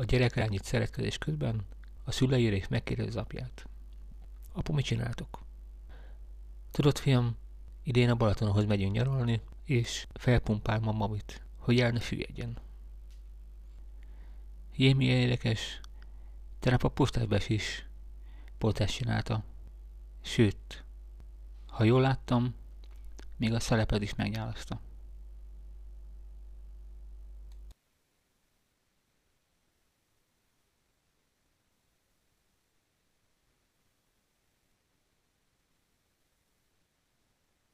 A gyerek rányit szeretkezés közben a szüleire is megkérdezi az apját. Apu, mit csináltok? Tudod, fiam, idén a Balatonhoz megyünk nyaralni, és felpumpálom a mamit, hogy el ne süllyedjen. Jé, milyen érdekes. Tegnap a postásbes is pont csinálta. Sőt, ha jól láttam, még a szelepet is megnyálaszta.